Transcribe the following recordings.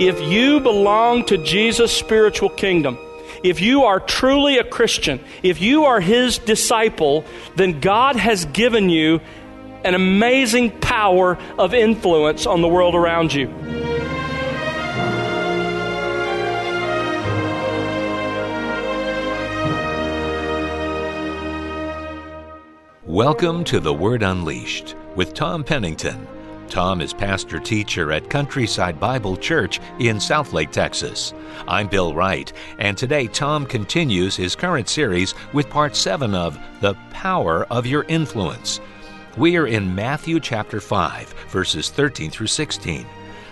If you belong to Jesus' spiritual kingdom, if you are truly a Christian, if you are His disciple, then God has given you an amazing power of influence on the world around you. Welcome to The Word Unleashed with Tom Pennington. Tom is pastor teacher at Countryside Bible Church in Southlake, Texas. I'm Bill Wright, and today Tom continues his current series with part 7 of The Power of Your Influence. We are in Matthew chapter 5, verses 13 through 16.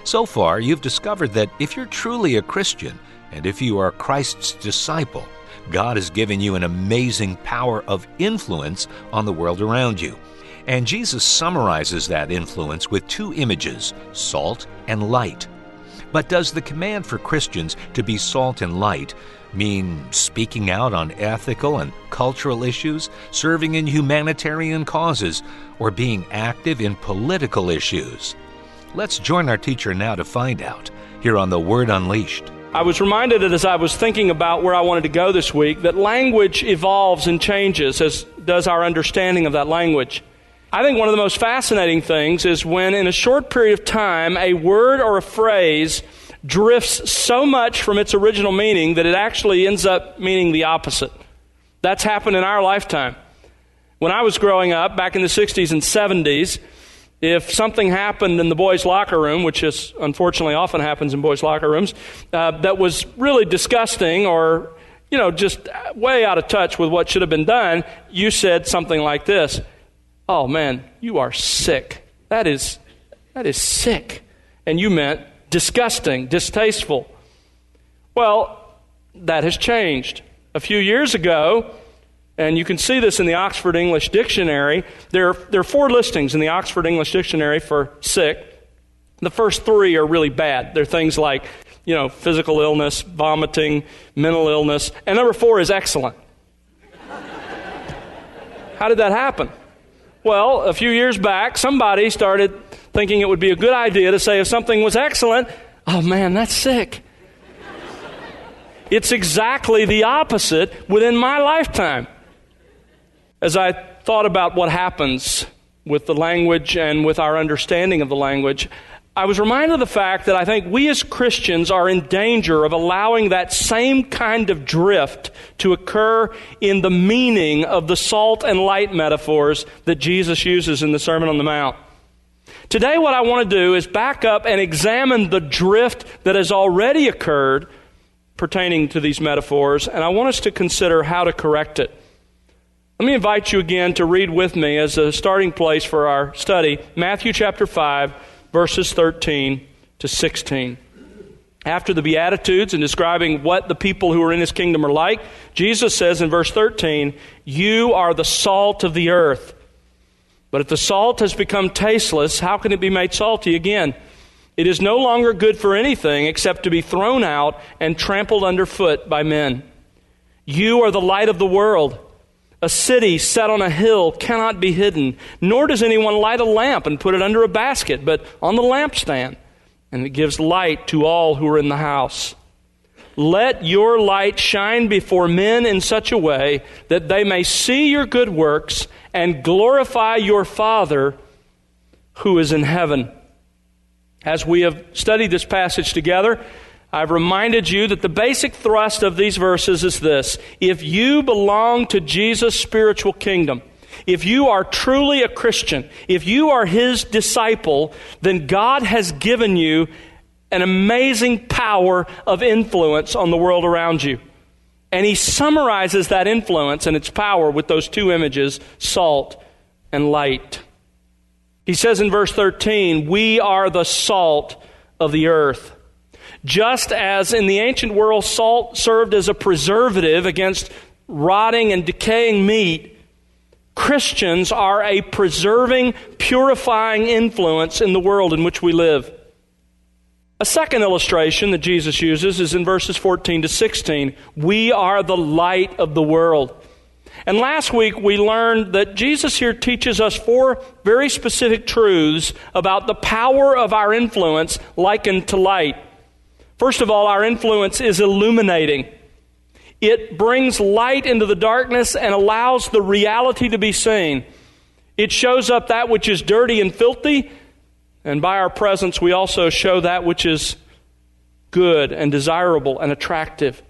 So far, you've discovered that if you're truly a Christian, and if you are Christ's disciple, God has given you an amazing power of influence on the world around you. And Jesus summarizes that influence with two images salt and light. But does the command for Christians to be salt and light mean speaking out on ethical and cultural issues, serving in humanitarian causes, or being active in political issues? Let's join our teacher now to find out here on The Word Unleashed. I was reminded that as I was thinking about where I wanted to go this week that language evolves and changes, as does our understanding of that language. I think one of the most fascinating things is when, in a short period of time, a word or a phrase drifts so much from its original meaning that it actually ends up meaning the opposite. That's happened in our lifetime. When I was growing up, back in the 60s and 70s, if something happened in the boys' locker room, which is unfortunately often happens in boys' locker rooms, uh, that was really disgusting or, you know, just way out of touch with what should have been done, you said something like this Oh man, you are sick. That is, that is sick. And you meant disgusting, distasteful. Well, that has changed. A few years ago, and you can see this in the Oxford English Dictionary, there, there are four listings in the Oxford English Dictionary for sick. The first three are really bad. They're things like, you know, physical illness, vomiting, mental illness. And number four is excellent. How did that happen? Well, a few years back, somebody started thinking it would be a good idea to say if something was excellent, oh man, that's sick. it's exactly the opposite within my lifetime. As I thought about what happens with the language and with our understanding of the language, I was reminded of the fact that I think we as Christians are in danger of allowing that same kind of drift to occur in the meaning of the salt and light metaphors that Jesus uses in the Sermon on the Mount. Today, what I want to do is back up and examine the drift that has already occurred pertaining to these metaphors, and I want us to consider how to correct it. Let me invite you again to read with me as a starting place for our study Matthew chapter 5 verses 13 to 16. After the Beatitudes and describing what the people who are in his kingdom are like, Jesus says in verse 13, You are the salt of the earth. But if the salt has become tasteless, how can it be made salty again? It is no longer good for anything except to be thrown out and trampled underfoot by men. You are the light of the world. A city set on a hill cannot be hidden, nor does anyone light a lamp and put it under a basket, but on the lampstand, and it gives light to all who are in the house. Let your light shine before men in such a way that they may see your good works and glorify your Father who is in heaven. As we have studied this passage together, I've reminded you that the basic thrust of these verses is this if you belong to Jesus' spiritual kingdom, if you are truly a Christian, if you are his disciple, then God has given you an amazing power of influence on the world around you. And he summarizes that influence and its power with those two images salt and light. He says in verse 13, We are the salt of the earth. Just as in the ancient world, salt served as a preservative against rotting and decaying meat, Christians are a preserving, purifying influence in the world in which we live. A second illustration that Jesus uses is in verses 14 to 16. We are the light of the world. And last week we learned that Jesus here teaches us four very specific truths about the power of our influence likened to light. First of all, our influence is illuminating. It brings light into the darkness and allows the reality to be seen. It shows up that which is dirty and filthy, and by our presence, we also show that which is good and desirable and attractive.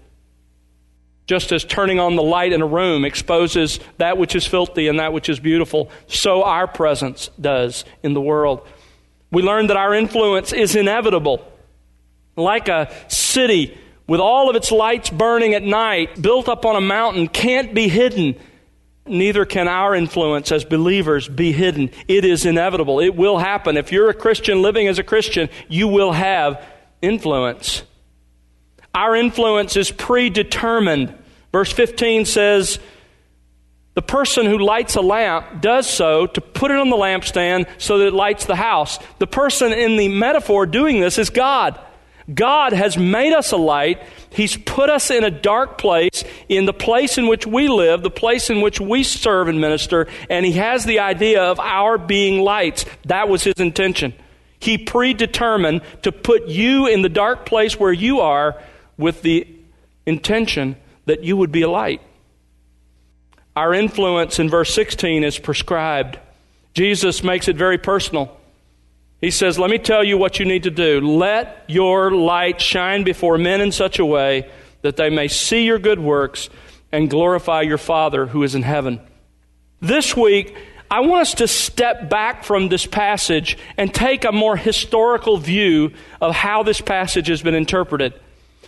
Just as turning on the light in a room exposes that which is filthy and that which is beautiful, so our presence does in the world. We learn that our influence is inevitable. Like a city with all of its lights burning at night, built up on a mountain, can't be hidden. Neither can our influence as believers be hidden. It is inevitable. It will happen. If you're a Christian living as a Christian, you will have influence. Our influence is predetermined. Verse 15 says, the person who lights a lamp does so to put it on the lampstand so that it lights the house. The person in the metaphor doing this is God. God has made us a light. He's put us in a dark place, in the place in which we live, the place in which we serve and minister, and He has the idea of our being lights. That was His intention. He predetermined to put you in the dark place where you are with the intention that you would be a light. Our influence in verse 16 is prescribed. Jesus makes it very personal. He says, Let me tell you what you need to do. Let your light shine before men in such a way that they may see your good works and glorify your Father who is in heaven. This week, I want us to step back from this passage and take a more historical view of how this passage has been interpreted.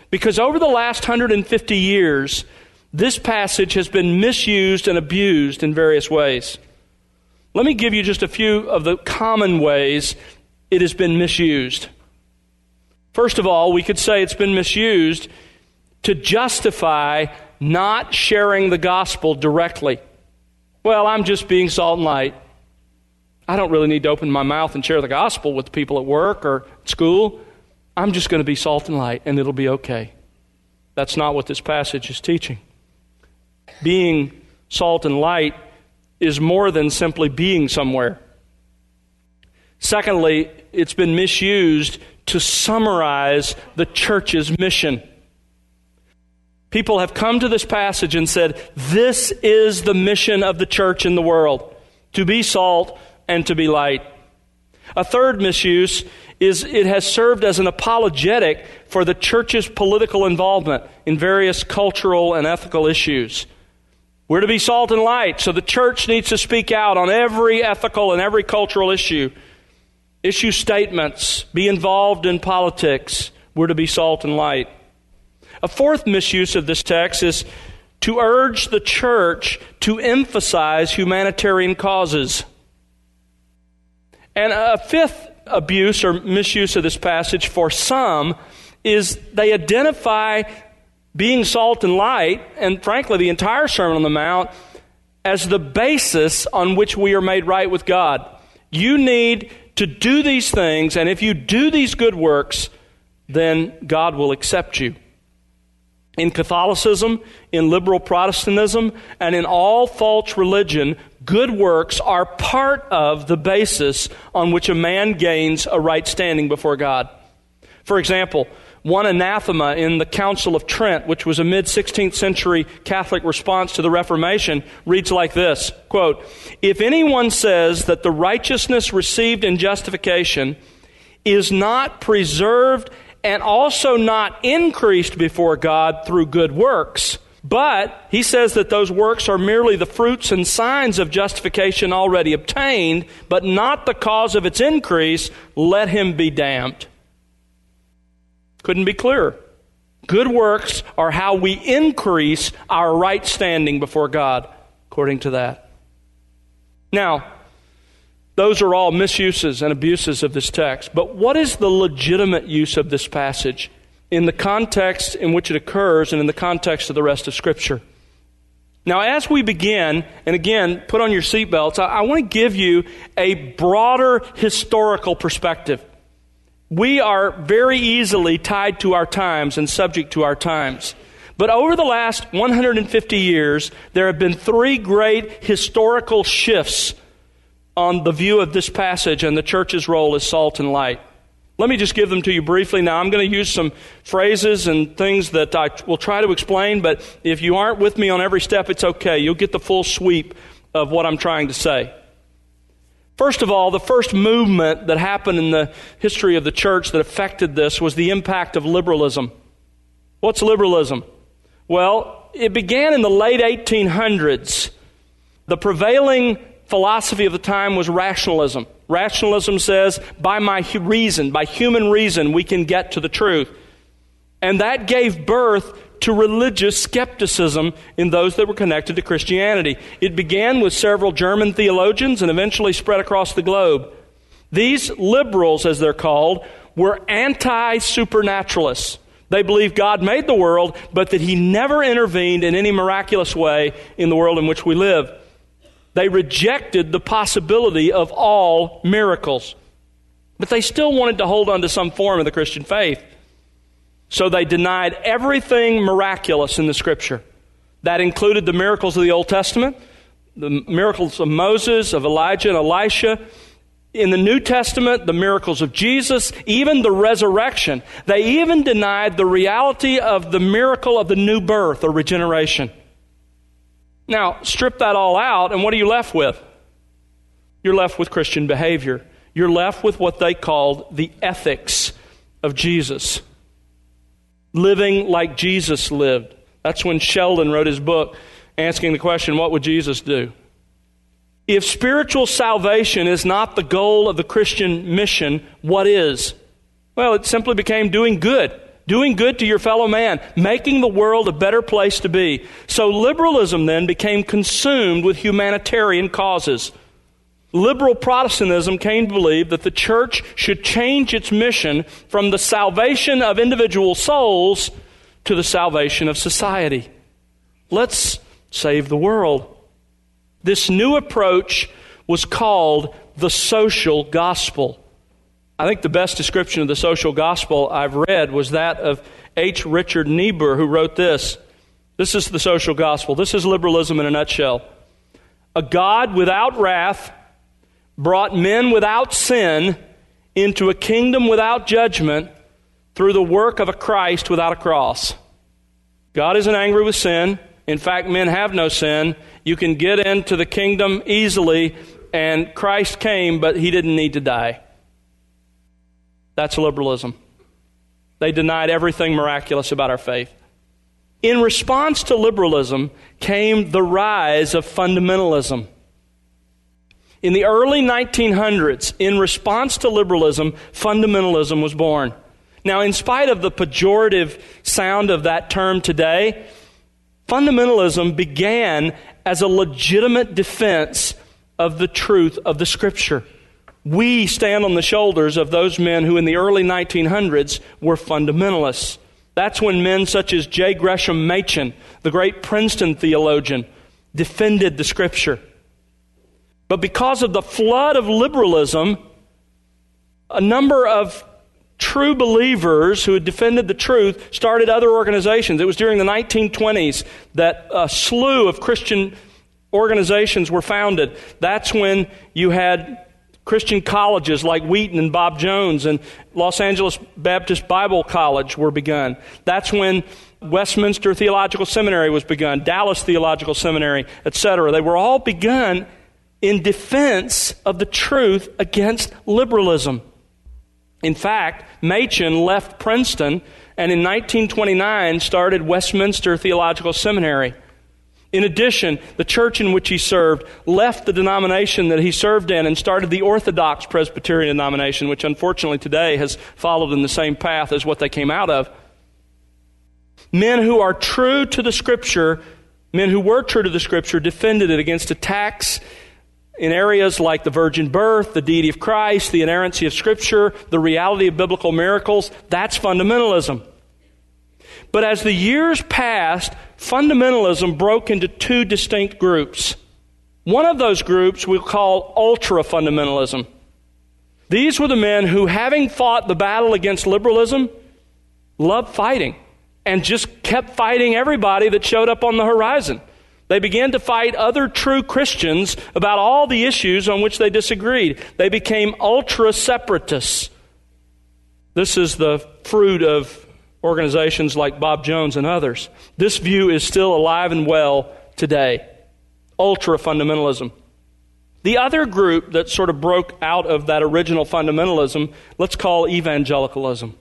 Because over the last 150 years, this passage has been misused and abused in various ways. Let me give you just a few of the common ways it has been misused. First of all, we could say it's been misused to justify not sharing the gospel directly. Well, I'm just being salt and light. I don't really need to open my mouth and share the gospel with the people at work or at school. I'm just going to be salt and light and it'll be okay. That's not what this passage is teaching. Being salt and light is more than simply being somewhere. Secondly, it's been misused to summarize the church's mission. People have come to this passage and said, This is the mission of the church in the world to be salt and to be light. A third misuse is it has served as an apologetic for the church's political involvement in various cultural and ethical issues. We're to be salt and light, so the church needs to speak out on every ethical and every cultural issue. Issue statements, be involved in politics. We're to be salt and light. A fourth misuse of this text is to urge the church to emphasize humanitarian causes. And a fifth abuse or misuse of this passage for some is they identify being salt and light, and frankly, the entire Sermon on the Mount, as the basis on which we are made right with God. You need to do these things, and if you do these good works, then God will accept you. In Catholicism, in liberal Protestantism, and in all false religion, good works are part of the basis on which a man gains a right standing before God. For example, one anathema in the Council of Trent, which was a mid 16th century Catholic response to the Reformation, reads like this quote, If anyone says that the righteousness received in justification is not preserved and also not increased before God through good works, but he says that those works are merely the fruits and signs of justification already obtained, but not the cause of its increase, let him be damned. Couldn't be clearer. Good works are how we increase our right standing before God, according to that. Now, those are all misuses and abuses of this text. But what is the legitimate use of this passage in the context in which it occurs and in the context of the rest of Scripture? Now, as we begin, and again, put on your seatbelts, I, I want to give you a broader historical perspective. We are very easily tied to our times and subject to our times. But over the last 150 years, there have been three great historical shifts on the view of this passage and the church's role as salt and light. Let me just give them to you briefly now. I'm going to use some phrases and things that I will try to explain, but if you aren't with me on every step, it's okay. You'll get the full sweep of what I'm trying to say. First of all, the first movement that happened in the history of the church that affected this was the impact of liberalism. What's liberalism? Well, it began in the late 1800s. The prevailing philosophy of the time was rationalism. Rationalism says, by my reason, by human reason, we can get to the truth. And that gave birth to religious skepticism in those that were connected to Christianity. It began with several German theologians and eventually spread across the globe. These liberals, as they're called, were anti supernaturalists. They believed God made the world, but that He never intervened in any miraculous way in the world in which we live. They rejected the possibility of all miracles. But they still wanted to hold on to some form of the Christian faith. So they denied everything miraculous in the Scripture. That included the miracles of the Old Testament, the miracles of Moses, of Elijah and Elisha. In the New Testament, the miracles of Jesus, even the resurrection. They even denied the reality of the miracle of the new birth or regeneration. Now, strip that all out, and what are you left with? You're left with Christian behavior. You're left with what they called the ethics of Jesus. Living like Jesus lived. That's when Sheldon wrote his book asking the question, What would Jesus do? If spiritual salvation is not the goal of the Christian mission, what is? Well, it simply became doing good doing good to your fellow man, making the world a better place to be. So liberalism then became consumed with humanitarian causes. Liberal Protestantism came to believe that the church should change its mission from the salvation of individual souls to the salvation of society. Let's save the world. This new approach was called the social gospel. I think the best description of the social gospel I've read was that of H. Richard Niebuhr, who wrote this. This is the social gospel. This is liberalism in a nutshell. A God without wrath brought men without sin into a kingdom without judgment through the work of a Christ without a cross. God isn't angry with sin. In fact, men have no sin. You can get into the kingdom easily, and Christ came, but he didn't need to die. That's liberalism. They denied everything miraculous about our faith. In response to liberalism came the rise of fundamentalism. In the early 1900s, in response to liberalism, fundamentalism was born. Now, in spite of the pejorative sound of that term today, fundamentalism began as a legitimate defense of the truth of the Scripture we stand on the shoulders of those men who in the early 1900s were fundamentalists. That's when men such as J. Gresham Machen, the great Princeton theologian, defended the Scripture. But because of the flood of liberalism, a number of true believers who had defended the truth started other organizations. It was during the 1920s that a slew of Christian organizations were founded. That's when you had Christian colleges like Wheaton and Bob Jones and Los Angeles Baptist Bible College were begun. That's when Westminster Theological Seminary was begun, Dallas Theological Seminary, etc. They were all begun in defense of the truth against liberalism. In fact, Machen left Princeton and in 1929 started Westminster Theological Seminary. In addition, the church in which he served left the denomination that he served in and started the Orthodox Presbyterian denomination, which unfortunately today has followed in the same path as what they came out of. Men who are true to the Scripture, men who were true to the Scripture, defended it against attacks in areas like the virgin birth, the deity of Christ, the inerrancy of Scripture, the reality of biblical miracles. That's fundamentalism. But as the years passed, fundamentalism broke into two distinct groups. One of those groups we'll call ultra fundamentalism. These were the men who, having fought the battle against liberalism, loved fighting and just kept fighting everybody that showed up on the horizon. They began to fight other true Christians about all the issues on which they disagreed. They became ultra separatists. This is the fruit of organizations like Bob Jones and others. This view is still alive and well today. Ultra fundamentalism. The other group that sort of broke out of that original fundamentalism, let's call evangelicalism.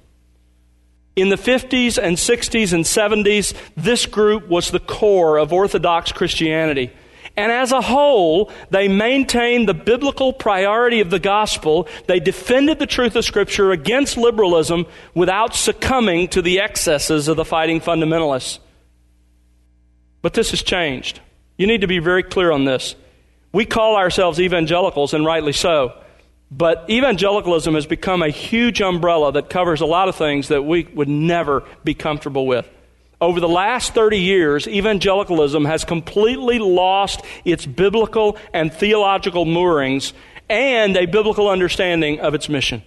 In the 50s and 60s and 70s, this group was the core of Orthodox Christianity. And as a whole, they maintained the biblical priority of the gospel. They defended the truth of Scripture against liberalism without succumbing to the excesses of the fighting fundamentalists. But this has changed. You need to be very clear on this. We call ourselves evangelicals, and rightly so. But evangelicalism has become a huge umbrella that covers a lot of things that we would never be comfortable with. Over the last 30 years, evangelicalism has completely lost its biblical and theological moorings and a biblical understanding of its mission.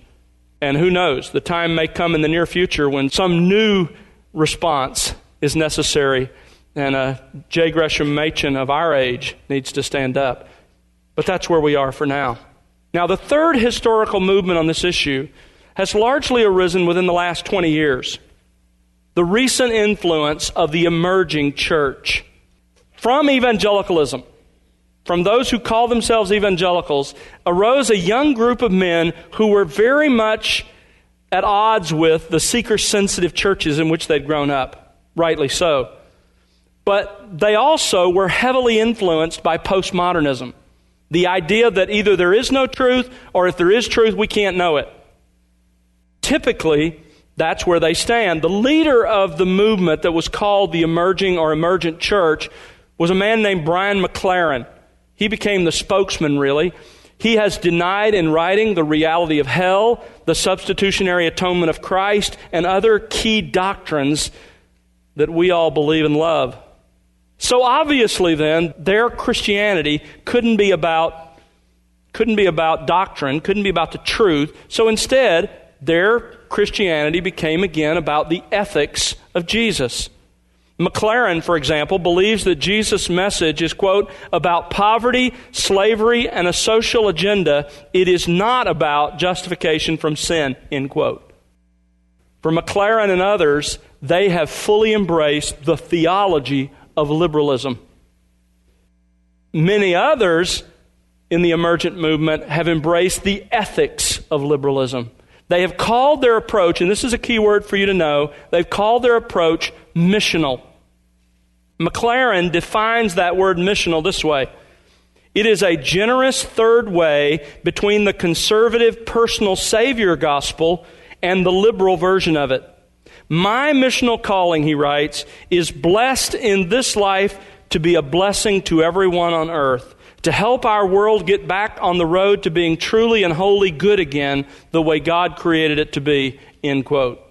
And who knows, the time may come in the near future when some new response is necessary and uh, a J. Gresham Machen of our age needs to stand up. But that's where we are for now. Now, the third historical movement on this issue has largely arisen within the last 20 years. The recent influence of the emerging church. From evangelicalism, from those who call themselves evangelicals, arose a young group of men who were very much at odds with the seeker sensitive churches in which they'd grown up, rightly so. But they also were heavily influenced by postmodernism. The idea that either there is no truth or if there is truth, we can't know it. Typically, that's where they stand. The leader of the movement that was called the emerging or emergent church was a man named Brian McLaren. He became the spokesman, really. He has denied in writing the reality of hell, the substitutionary atonement of Christ, and other key doctrines that we all believe and love. So obviously then, their Christianity couldn't be about couldn't be about doctrine, couldn't be about the truth. So instead, their Christianity became again about the ethics of Jesus. McLaren, for example, believes that Jesus' message is, quote, about poverty, slavery, and a social agenda. It is not about justification from sin, end quote. For McLaren and others, they have fully embraced the theology of liberalism. Many others in the emergent movement have embraced the ethics of liberalism. They have called their approach, and this is a key word for you to know, they've called their approach missional. McLaren defines that word missional this way it is a generous third way between the conservative personal Savior gospel and the liberal version of it. My missional calling, he writes, is blessed in this life to be a blessing to everyone on earth, to help our world get back on the road to being truly and wholly good again, the way God created it to be. End quote.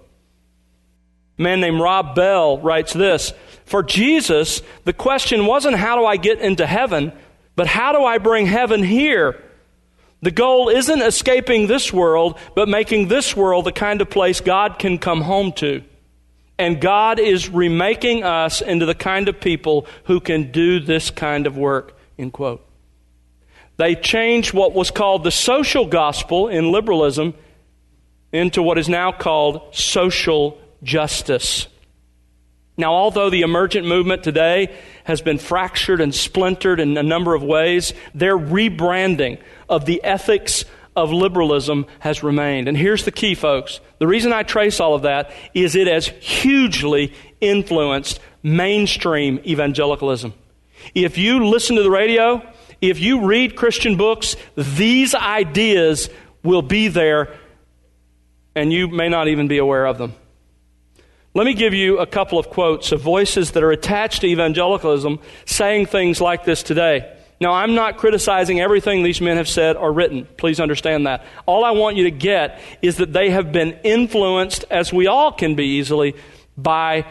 A man named Rob Bell writes this For Jesus, the question wasn't how do I get into heaven, but how do I bring heaven here? The goal isn't escaping this world, but making this world the kind of place God can come home to. And God is remaking us into the kind of people who can do this kind of work. End quote. They changed what was called the social gospel in liberalism into what is now called social justice. Now, although the emergent movement today has been fractured and splintered in a number of ways, their rebranding of the ethics of liberalism has remained. And here's the key, folks. The reason I trace all of that is it has hugely influenced mainstream evangelicalism. If you listen to the radio, if you read Christian books, these ideas will be there, and you may not even be aware of them. Let me give you a couple of quotes of voices that are attached to evangelicalism saying things like this today. Now, I'm not criticizing everything these men have said or written. Please understand that. All I want you to get is that they have been influenced, as we all can be easily, by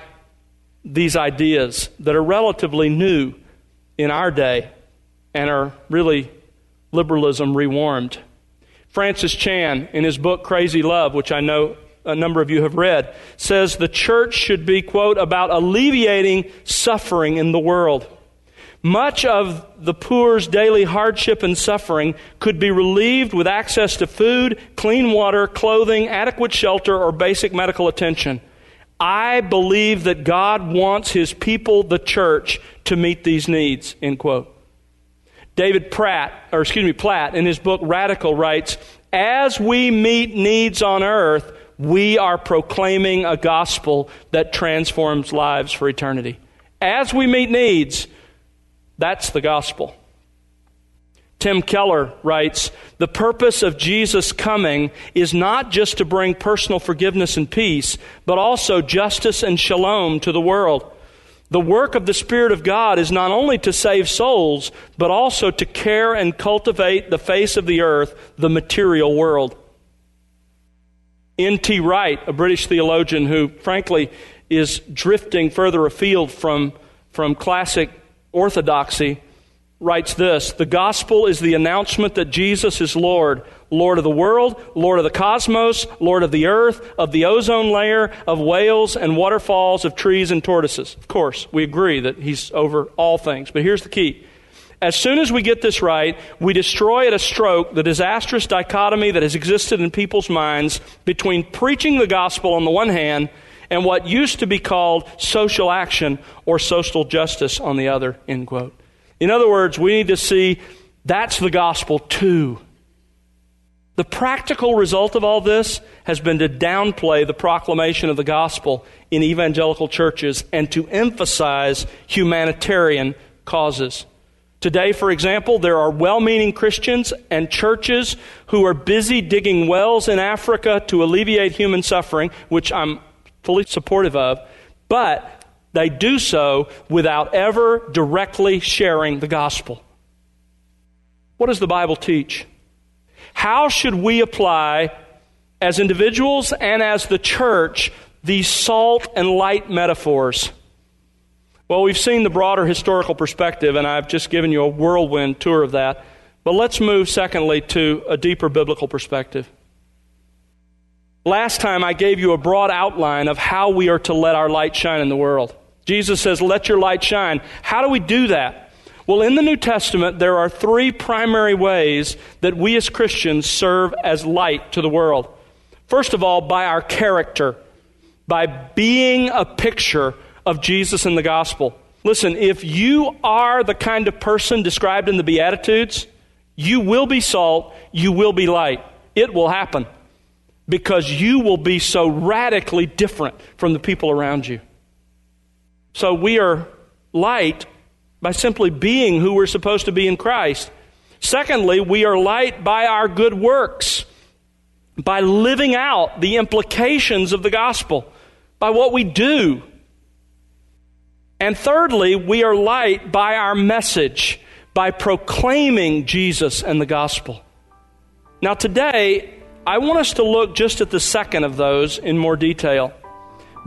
these ideas that are relatively new in our day and are really liberalism rewarmed. Francis Chan, in his book Crazy Love, which I know a number of you have read, says the church should be, quote, about alleviating suffering in the world. Much of the poor's daily hardship and suffering could be relieved with access to food, clean water, clothing, adequate shelter, or basic medical attention. I believe that God wants his people, the church, to meet these needs. End quote. David Pratt, or excuse me, Platt, in his book Radical writes, As we meet needs on earth, we are proclaiming a gospel that transforms lives for eternity. As we meet needs, that's the gospel. Tim Keller writes The purpose of Jesus' coming is not just to bring personal forgiveness and peace, but also justice and shalom to the world. The work of the Spirit of God is not only to save souls, but also to care and cultivate the face of the earth, the material world. N.T. Wright, a British theologian who, frankly, is drifting further afield from, from classic orthodoxy, writes this The gospel is the announcement that Jesus is Lord, Lord of the world, Lord of the cosmos, Lord of the earth, of the ozone layer, of whales and waterfalls, of trees and tortoises. Of course, we agree that he's over all things. But here's the key. As soon as we get this right, we destroy at a stroke the disastrous dichotomy that has existed in people's minds between preaching the gospel on the one hand and what used to be called social action or social justice on the other, end quote. In other words, we need to see that's the gospel too. The practical result of all this has been to downplay the proclamation of the gospel in evangelical churches and to emphasize humanitarian causes. Today, for example, there are well meaning Christians and churches who are busy digging wells in Africa to alleviate human suffering, which I'm fully supportive of, but they do so without ever directly sharing the gospel. What does the Bible teach? How should we apply, as individuals and as the church, these salt and light metaphors? Well, we've seen the broader historical perspective, and I've just given you a whirlwind tour of that. But let's move, secondly, to a deeper biblical perspective. Last time I gave you a broad outline of how we are to let our light shine in the world. Jesus says, Let your light shine. How do we do that? Well, in the New Testament, there are three primary ways that we as Christians serve as light to the world. First of all, by our character, by being a picture of Jesus in the gospel. Listen, if you are the kind of person described in the Beatitudes, you will be salt, you will be light. It will happen because you will be so radically different from the people around you. So we are light by simply being who we're supposed to be in Christ. Secondly, we are light by our good works, by living out the implications of the gospel, by what we do. And thirdly, we are light by our message, by proclaiming Jesus and the gospel. Now, today, I want us to look just at the second of those in more detail.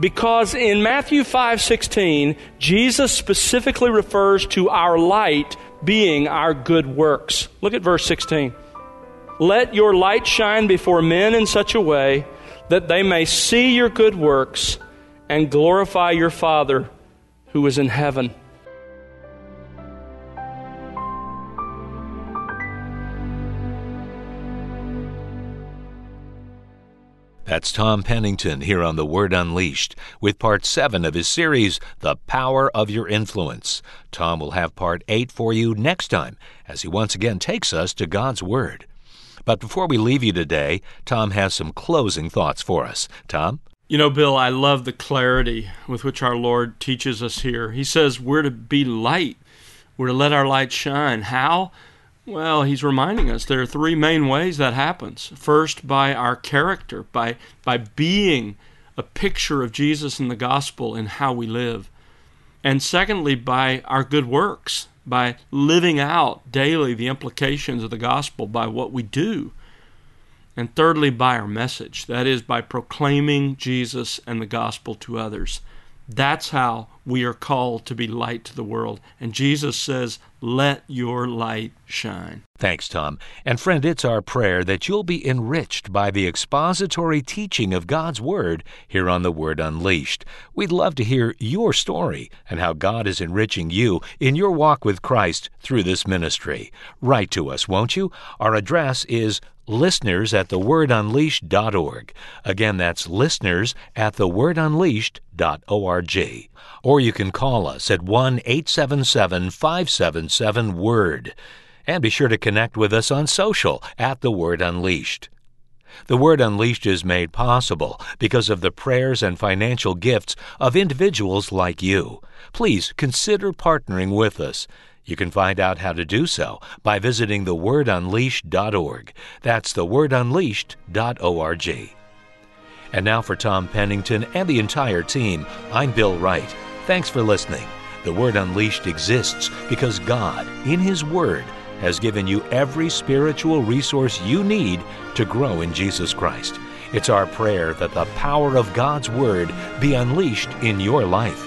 Because in Matthew 5:16, Jesus specifically refers to our light being our good works. Look at verse 16. Let your light shine before men in such a way that they may see your good works and glorify your Father who is in heaven. That's Tom Pennington here on The Word Unleashed with part 7 of his series, The Power of Your Influence. Tom will have part 8 for you next time as he once again takes us to God's Word. But before we leave you today, Tom has some closing thoughts for us. Tom? You know, Bill, I love the clarity with which our Lord teaches us here. He says we're to be light, we're to let our light shine. How? Well, he's reminding us there are three main ways that happens. First, by our character, by, by being a picture of Jesus and the gospel in how we live. And secondly, by our good works, by living out daily the implications of the gospel by what we do. And thirdly, by our message, that is, by proclaiming Jesus and the gospel to others. That's how we are called to be light to the world. And Jesus says, Let your light shine. Thanks, Tom. And friend, it's our prayer that you'll be enriched by the expository teaching of God's Word here on The Word Unleashed. We'd love to hear your story and how God is enriching you in your walk with Christ through this ministry. Write to us, won't you? Our address is listeners at thewordunleashed.org. Again, that's listeners at thewordunleashed.org. Or you can call us at 1 877 577 WORD. And be sure to connect with us on social at The Word Unleashed. The Word Unleashed is made possible because of the prayers and financial gifts of individuals like you. Please consider partnering with us. You can find out how to do so by visiting thewordunleashed.org. That's thewordunleashed.org. And now for Tom Pennington and the entire team, I'm Bill Wright. Thanks for listening. The Word Unleashed exists because God, in His Word, has given you every spiritual resource you need to grow in Jesus Christ. It's our prayer that the power of God's Word be unleashed in your life.